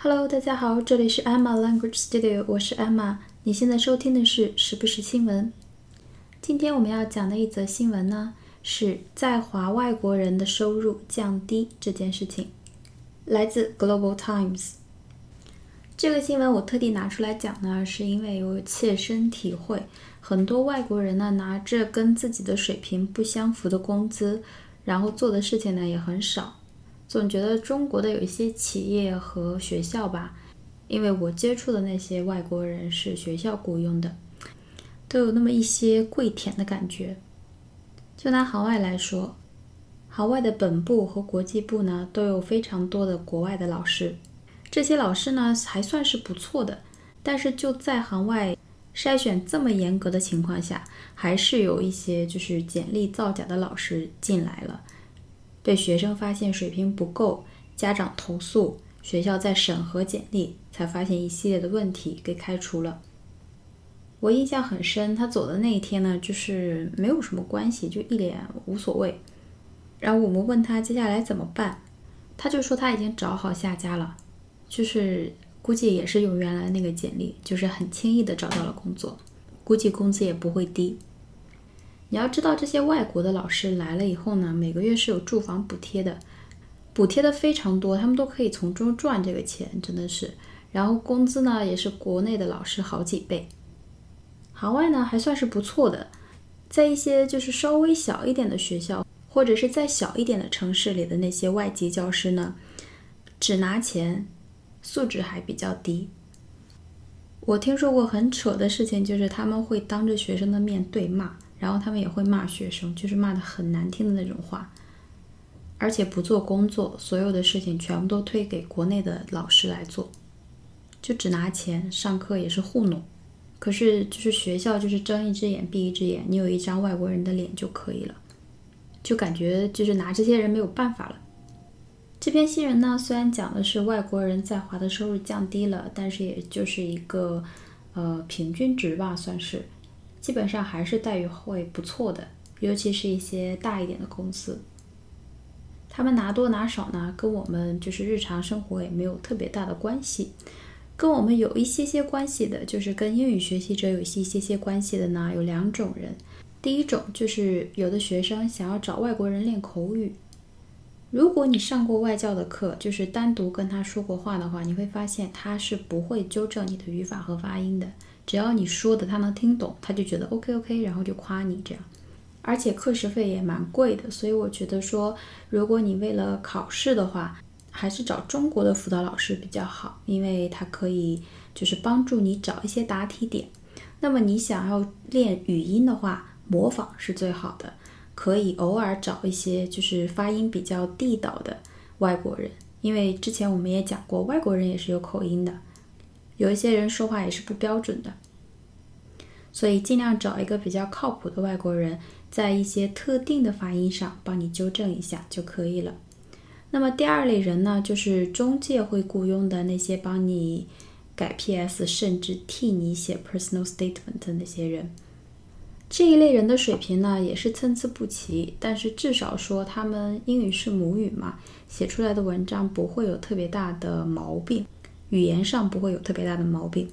Hello，大家好，这里是 Emma Language Studio，我是 Emma。你现在收听的是时不时新闻。今天我们要讲的一则新闻呢，是在华外国人的收入降低这件事情，来自 Global Times。这个新闻我特地拿出来讲呢，是因为我切身体会，很多外国人呢拿着跟自己的水平不相符的工资，然后做的事情呢也很少。总觉得中国的有一些企业和学校吧，因为我接触的那些外国人是学校雇佣的，都有那么一些跪舔的感觉。就拿行外来说，行外的本部和国际部呢都有非常多的国外的老师，这些老师呢还算是不错的，但是就在行外筛选这么严格的情况下，还是有一些就是简历造假的老师进来了。被学生发现水平不够，家长投诉，学校在审核简历，才发现一系列的问题，给开除了。我印象很深，他走的那一天呢，就是没有什么关系，就一脸无所谓。然后我们问他接下来怎么办，他就说他已经找好下家了，就是估计也是用原来那个简历，就是很轻易的找到了工作，估计工资也不会低。你要知道，这些外国的老师来了以后呢，每个月是有住房补贴的，补贴的非常多，他们都可以从中赚这个钱，真的是。然后工资呢，也是国内的老师好几倍。行外呢还算是不错的，在一些就是稍微小一点的学校，或者是在小一点的城市里的那些外籍教师呢，只拿钱，素质还比较低。我听说过很扯的事情，就是他们会当着学生的面对骂。然后他们也会骂学生，就是骂的很难听的那种话，而且不做工作，所有的事情全部都推给国内的老师来做，就只拿钱，上课也是糊弄。可是就是学校就是睁一只眼闭一只眼，你有一张外国人的脸就可以了，就感觉就是拿这些人没有办法了。这篇新闻呢，虽然讲的是外国人在华的收入降低了，但是也就是一个呃平均值吧，算是。基本上还是待遇会不错的，尤其是一些大一点的公司，他们拿多拿少呢，跟我们就是日常生活也没有特别大的关系。跟我们有一些些关系的，就是跟英语学习者有一些些些关系的呢，有两种人。第一种就是有的学生想要找外国人练口语，如果你上过外教的课，就是单独跟他说过话的话，你会发现他是不会纠正你的语法和发音的。只要你说的他能听懂，他就觉得 OK OK，然后就夸你这样。而且课时费也蛮贵的，所以我觉得说，如果你为了考试的话，还是找中国的辅导老师比较好，因为他可以就是帮助你找一些答题点。那么你想要练语音的话，模仿是最好的，可以偶尔找一些就是发音比较地道的外国人，因为之前我们也讲过，外国人也是有口音的。有一些人说话也是不标准的，所以尽量找一个比较靠谱的外国人，在一些特定的发音上帮你纠正一下就可以了。那么第二类人呢，就是中介会雇佣的那些帮你改 PS，甚至替你写 personal statement 的那些人。这一类人的水平呢，也是参差不齐，但是至少说他们英语是母语嘛，写出来的文章不会有特别大的毛病。语言上不会有特别大的毛病，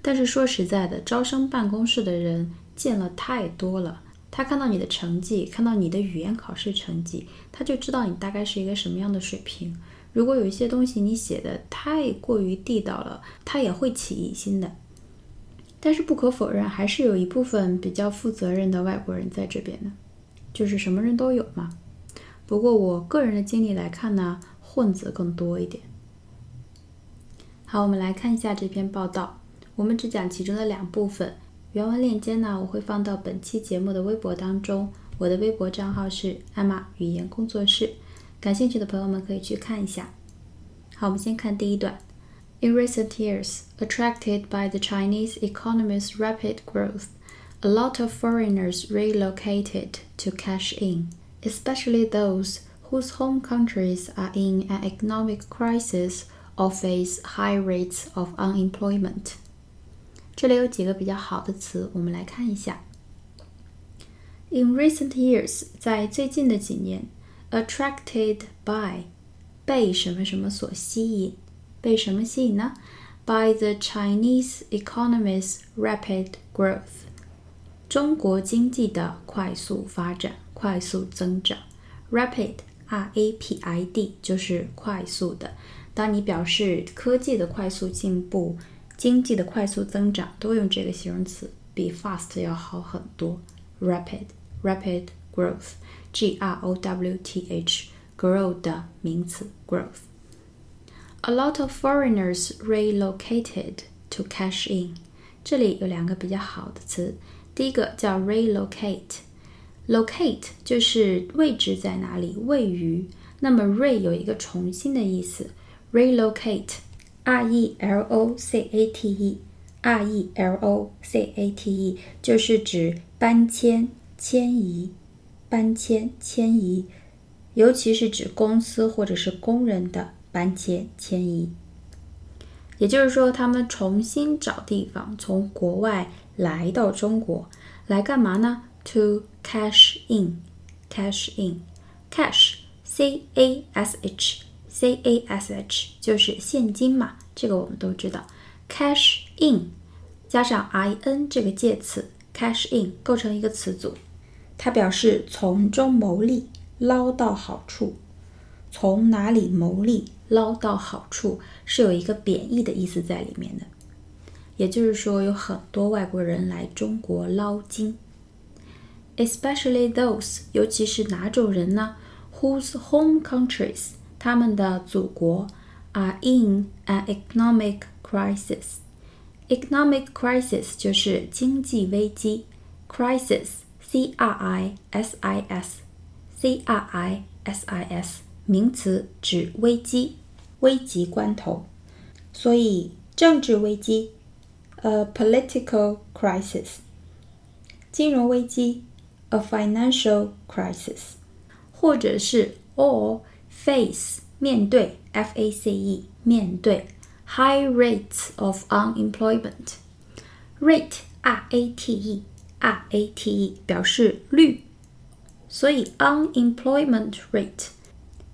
但是说实在的，招生办公室的人见了太多了，他看到你的成绩，看到你的语言考试成绩，他就知道你大概是一个什么样的水平。如果有一些东西你写的太过于地道了，他也会起疑心的。但是不可否认，还是有一部分比较负责任的外国人在这边的，就是什么人都有嘛。不过我个人的经历来看呢，混子更多一点。好，我们来看一下这篇报道。我们只讲其中的两部分，原文链接呢我会放到本期节目的微博当中。我的微博账号是艾玛语言工作室，感兴趣的朋友们可以去看一下。好，我们先看第一段。In recent years, attracted by the Chinese economy's rapid growth, a lot of foreigners relocated to cash in, especially those whose home countries are in an economic crisis or face high rates of unemployment。这里有几个比较好的词，我们来看一下。In recent years，在最近的几年，attracted by，被什么什么所吸引 被什么吸引呢？By the Chinese economy's rapid growth，中国经济的快速发展、快速增长。Rapid，R A P I D，就是快速的。 当你表示科技的快速进步、经济的快速增长，都用这个形容词，比 fast 要好很多。Rapid，rapid growth，G R O W T H，grow 的名词 growth。A lot of foreigners relocated to cash in。这里有两个比较好的词，第一个叫 relocate，locate 就是位置在哪里，位于。那么 re 有一个重新的意思，relocate，r e l o c a t e，r e l o c a t e 就是指搬迁、迁移、搬迁、迁移，尤其是指公司或者是工人的。搬迁、迁移，也就是说，他们重新找地方，从国外来到中国，来干嘛呢？To cash in，cash in，cash，c a s h C A S H 就是现金嘛，这个我们都知道。cash in 加上 i n 这个介词，cash in 构成一个词组，它表示从中牟利，捞到好处。从哪里牟利？捞到好处是有一个贬义的意思在里面的，也就是说有很多外国人来中国捞金，especially those，尤其是哪种人呢？Whose home countries，他们的祖国，are in an economic crisis。economic crisis 就是经济危机，crisis，c r i s i s，c r i s i s，名词指危机。危急关头，所以政治危机，a political crisis；金融危机，a financial crisis；或者是 or face 面对，f a c e 面对 high rates of unemployment。rate r a t e r a t e 表示率，所以 unemployment rate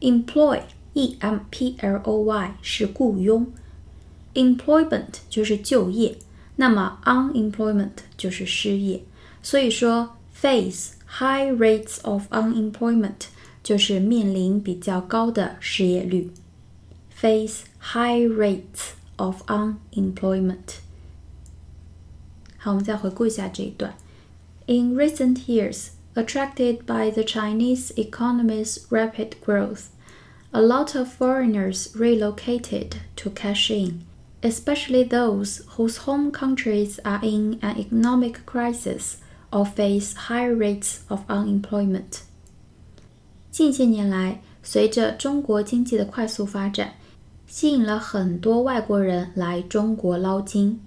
employ。e m p l o y 是雇佣，employment 就是就业，那么 unemployment 就是失业。所以说，face high rates of unemployment 就是面临比较高的失业率。face high rates of unemployment。好，我们再回顾一下这一段。In recent years, attracted by the Chinese economy's rapid growth. A lot of foreigners relocated to cash in, especially those whose home countries are in an economic crisis or face high rates of unemployment. 近些年来，随着中国经济的快速发展，吸引了很多外国人来中国捞金。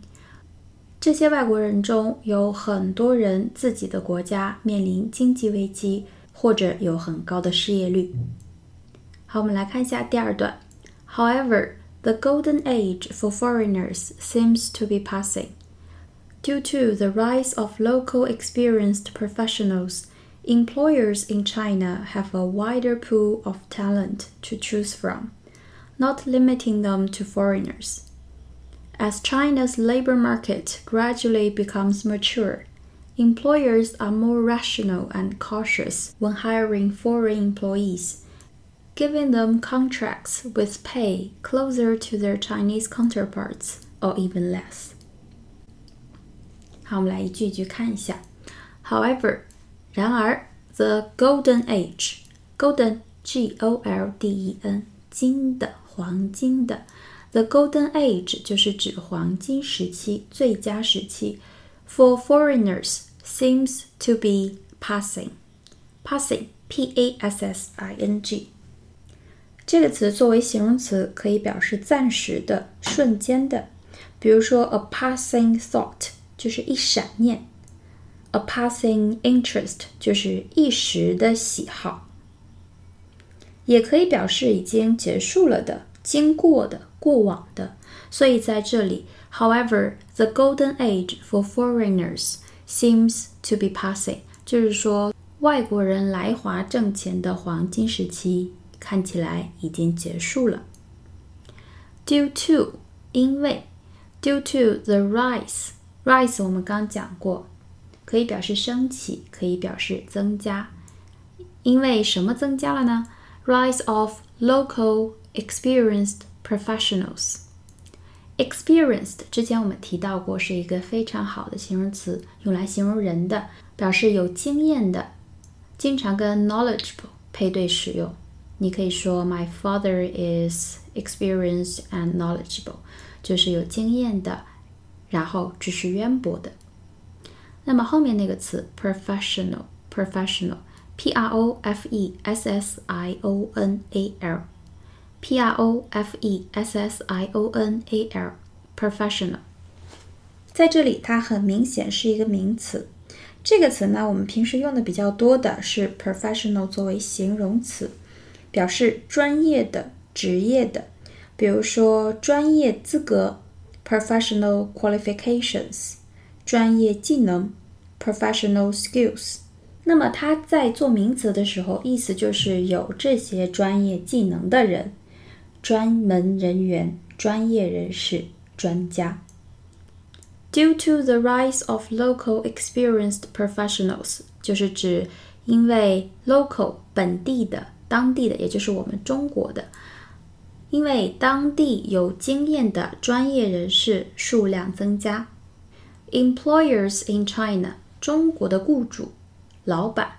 这些外国人中有很多人自己的国家面临经济危机，或者有很高的失业率。好，我们来看一下第二段。However, the golden age for foreigners seems to be passing. Due to the rise of local experienced professionals, employers in China have a wider pool of talent to choose from, not limiting them to foreigners. As China's labor market gradually becomes mature, employers are more rational and cautious when hiring foreign employees giving them contracts with pay closer to their Chinese counterparts or even less. 好，我们来一句一句看一下。However， 然而，the golden age，golden g o l d e n，金的，黄金的，the golden age 就是指黄金时期，最佳时期。For foreigners seems to be passing. Passing, p a s s i n g 这个词作为形容词，可以表示暂时的、瞬间的。比如说，a passing thought 就是一闪念 ；a passing interest 就是一时的喜好。也可以表示已经结束了的、经过的、过往的。所以在这里，however, the golden age for foreigners seems to be passing，就是说外国人来华挣钱的黄金时期。看起来已经结束了。 due to 因为 due to the rise rise 我们刚讲过， 可以表示升起，可以表示增加。因为什么增加了呢？Rise of local experienced professionals。experienced 之前我们提到过，是一个非常好的形容词，用来形容人的，表示有经验的，经常跟 knowledgeable 配对使用。你可以说 My father is experienced and knowledgeable，就是有经验的，然后知识渊博的。那么后面那个词 professional，professional，p r o f e s s i o n a l。P R O F E S S I O N A L，professional，在这里它很明显是一个名词。这个词呢，我们平时用的比较多的是 professional 作为形容词，表示专业的、职业的。比如说专业资格 professional qualifications，专业技能 professional skills。那么它在做名词的时候，意思就是有这些专业技能的人。专门人员、专业人士、专家。Due to the rise of local experienced professionals，就是指因为 local 本地的、当地的，也就是我们中国的，因为当地有经验的专业人士数量增加。Employers in China，中国的雇主、老板，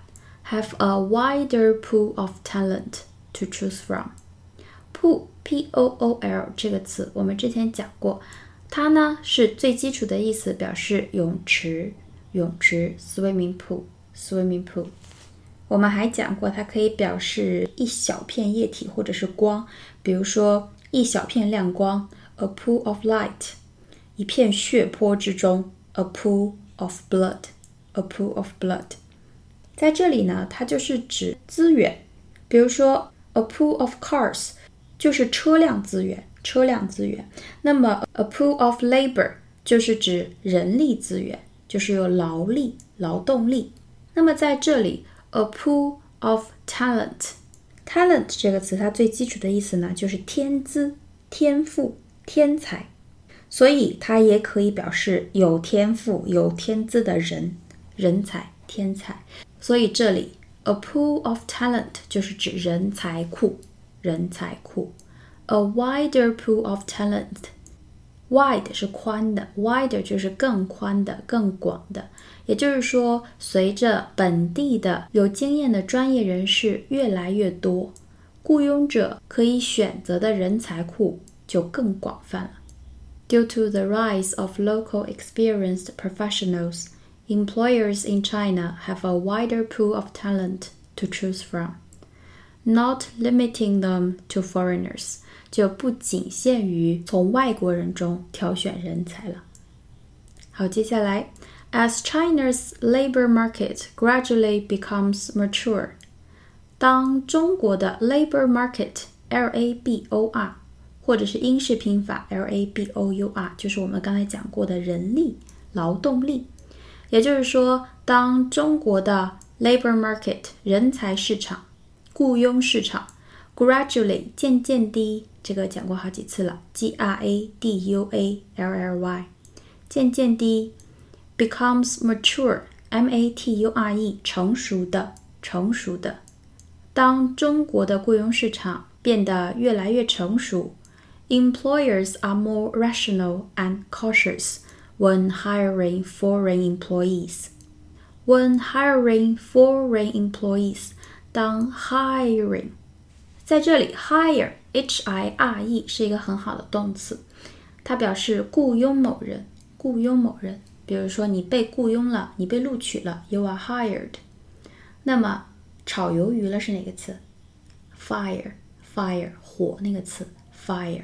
have a wider pool of talent to choose from。pool p o o l 这个词我们之前讲过，它呢是最基础的意思，表示泳池，泳池 swimming pool swimming pool。我们还讲过，它可以表示一小片液体或者是光，比如说一小片亮光 a pool of light，一片血泊之中 a pool of blood a pool of blood。在这里呢，它就是指资源，比如说 a pool of cars。就是车辆资源，车辆资源。那么，a pool of labor 就是指人力资源，就是有劳力、劳动力。那么在这里，a pool of talent，talent 这个词它最基础的意思呢，就是天资、天赋、天才，所以它也可以表示有天赋、有天资的人、人才、天才。所以这里，a pool of talent 就是指人才库。人才库，a wider pool of talent。wide 是宽的，wider 就是更宽的、更广的。也就是说，随着本地的有经验的专业人士越来越多，雇佣者可以选择的人才库就更广泛了。Due to the rise of local experienced professionals, employers in China have a wider pool of talent to choose from. Not limiting them to foreigners，就不仅限于从外国人中挑选人才了。好，接下来，As China's labor market gradually becomes mature，当中国的 labor market，L A B O R， 或者是英式拼法 L A B O U R，就是我们刚才讲过的人力、劳动力。也就是说，当中国的 labor market 人才市场雇佣市场，gradually 渐渐地，这个讲过好几次了，G R A D U A L L Y，渐渐地，becomes mature，M A T U R E，成熟的，成熟的。当中国的雇佣市场变得越来越成熟 ，employers are more rational and cautious when hiring foreign employees. When hiring foreign employees. 当 hiring，在这里 hire h i r e 是一个很好的动词，它表示雇佣某人，雇佣某人。比如说你被雇佣了，你被录取了，you are hired。那么炒鱿鱼了是哪个词？fire，fire 火那个词 fire。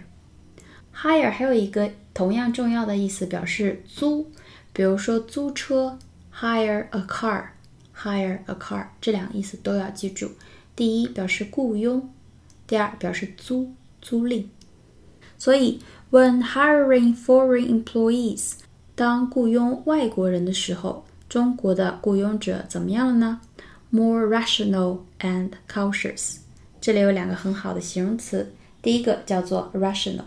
Hire 还有一个同样重要的意思，表示租，比如说租车，hire a car。hire a car，这两个意思都要记住。第一表示雇佣，第二表示租租赁。所以，when hiring foreign employees，当雇佣外国人的时候，中国的雇佣者怎么样了呢？More rational and cautious。这里有两个很好的形容词，第一个叫做 rational。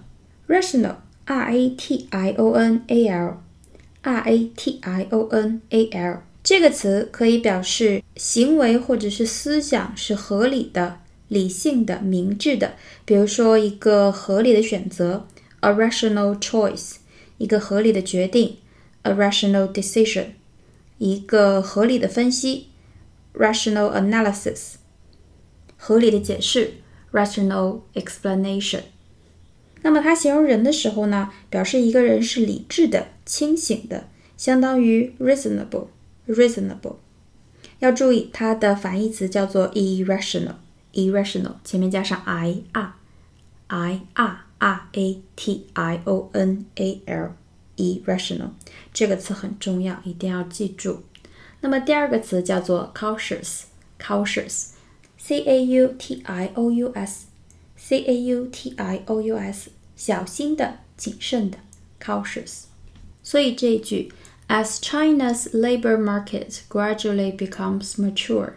rational，r a t i o n a l，r a t i o n a l 这个词可以表示行为或者是思想是合理的、理性的、明智的。比如说，一个合理的选择，a rational choice，一个合理的决定，a rational decision，一个合理的分析，rational analysis，合理的解释，rational explanation。 那么它形容人的时候呢，表示一个人是理智的、清醒的，相当于 reasonable，reasonable。要注意它的反义词叫做 irrational。irrational 前面加上 i r i r r a t i o n a l irrational 这个词很重要，一定要记住。那么第二个词叫做 cautious cautious c a u t i o u s c a u t i o u s 小心的、谨慎的 cautious。所以这一句 as China's labor market gradually becomes mature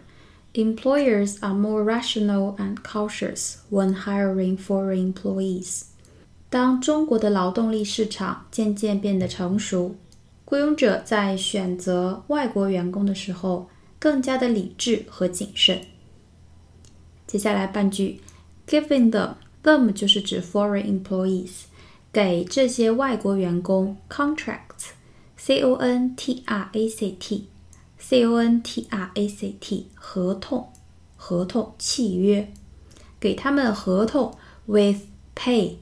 Employers are more rational and cautious when hiring foreign employees. 当中国的劳动力市场渐渐变得成熟，雇佣者在选择外国员工的时候更加的理智和谨慎。接下来半句，giving them，them 就是指 foreign employees，给这些外国员工 contracts，c o n t r a c t。contract 合同，合同契约，给他们合同 with pay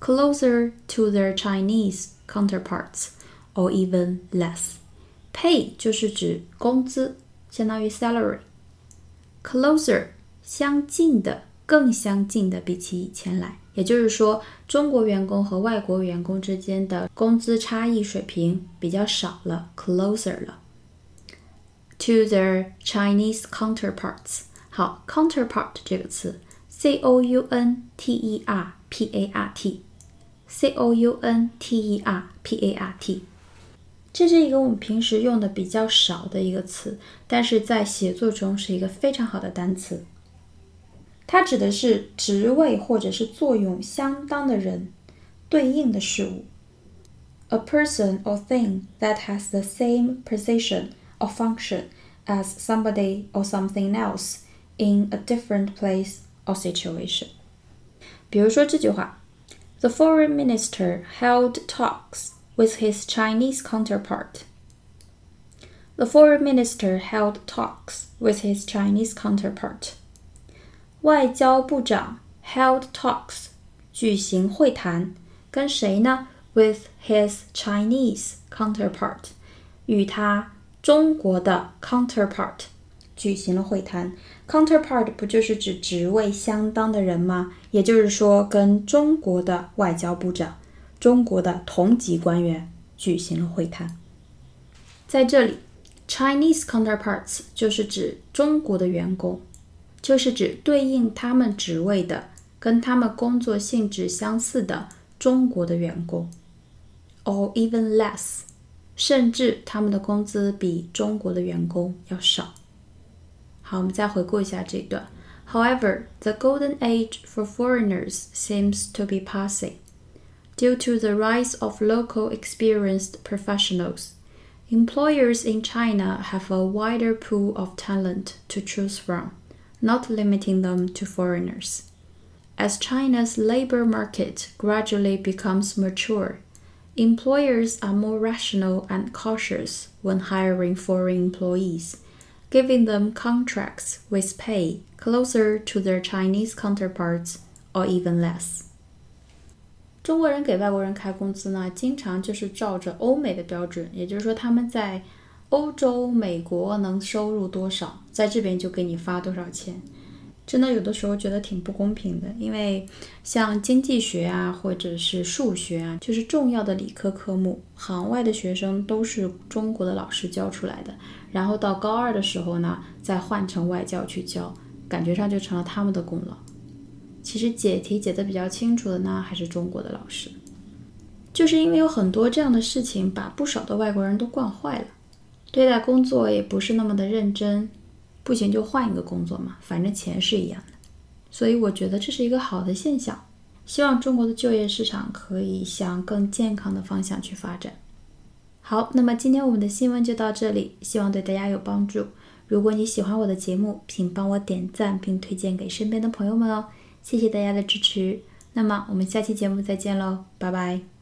closer to their Chinese counterparts or even less. Pay 就是指工资，相当于 salary. Closer 相近的， 更相近的，比起以前来，也就是说，中国员工和外国员工之间的工资差异水平比较少了，closer 了。to their Chinese counterparts。好，counterpart 这个词，c o u n t e r p a r t，c o u n t e r p a r t，这是一个我们平时用的比较少的一个词，但是在写作中是一个非常好的单词。它指的是职位或者是作用相当的人，对应的事物。A person or thing that has the same position or function as somebody or something else in a different place or situation. 比如说这句话：The foreign minister held talks with his Chinese counterpart. The foreign minister held talks with his Chinese counterpart. 外交部长 held talks 举行会谈，跟谁呢？With his Chinese counterpart，与他中国的 counterpart 举行了会谈。counterpart 不就是指职位相当的人吗？也就是说，跟中国的外交部长、中国的同级官员举行了会谈。在这里，Chinese counterparts 就是指中国的员工，就是指对应他们职位的、跟他们工作性质相似的中国的员工，or even less。甚至他们的工资比中国的员工要少。好，我们再回顾一下这一段。However, the golden age for foreigners seems to be passing. Due to the rise of local experienced professionals, employers in China have a wider pool of talent to choose from, not limiting them to foreigners. As China's labor market gradually becomes mature, Employers are more rational and cautious when hiring foreign employees, giving them contracts with pay closer to their Chinese counterparts or even less. 中国人给外国人开工资呢，经常就是照着欧美的标准，也就是说他们在欧洲、美国能收入多少， 在这边就给你发多少钱。真的有的时候觉得挺不公平的，因为像经济学啊，或者是数学啊，就是重要的理科科目，行外的学生都是中国的老师教出来的，然后到高二的时候呢，再换成外教去教，感觉上就成了他们的功劳。其实解题解得比较清楚的呢，还是中国的老师。就是因为有很多这样的事情，把不少的外国人都惯坏了，对待工作也不是那么的认真。不行就换一个工作嘛，反正钱是一样的，所以我觉得这是一个好的现象。希望中国的就业市场可以向更健康的方向去发展。好，那么今天我们的新闻就到这里，希望对大家有帮助。如果你喜欢我的节目，请帮我点赞并推荐给身边的朋友们哦，谢谢大家的支持。那么我们下期节目再见喽，拜拜。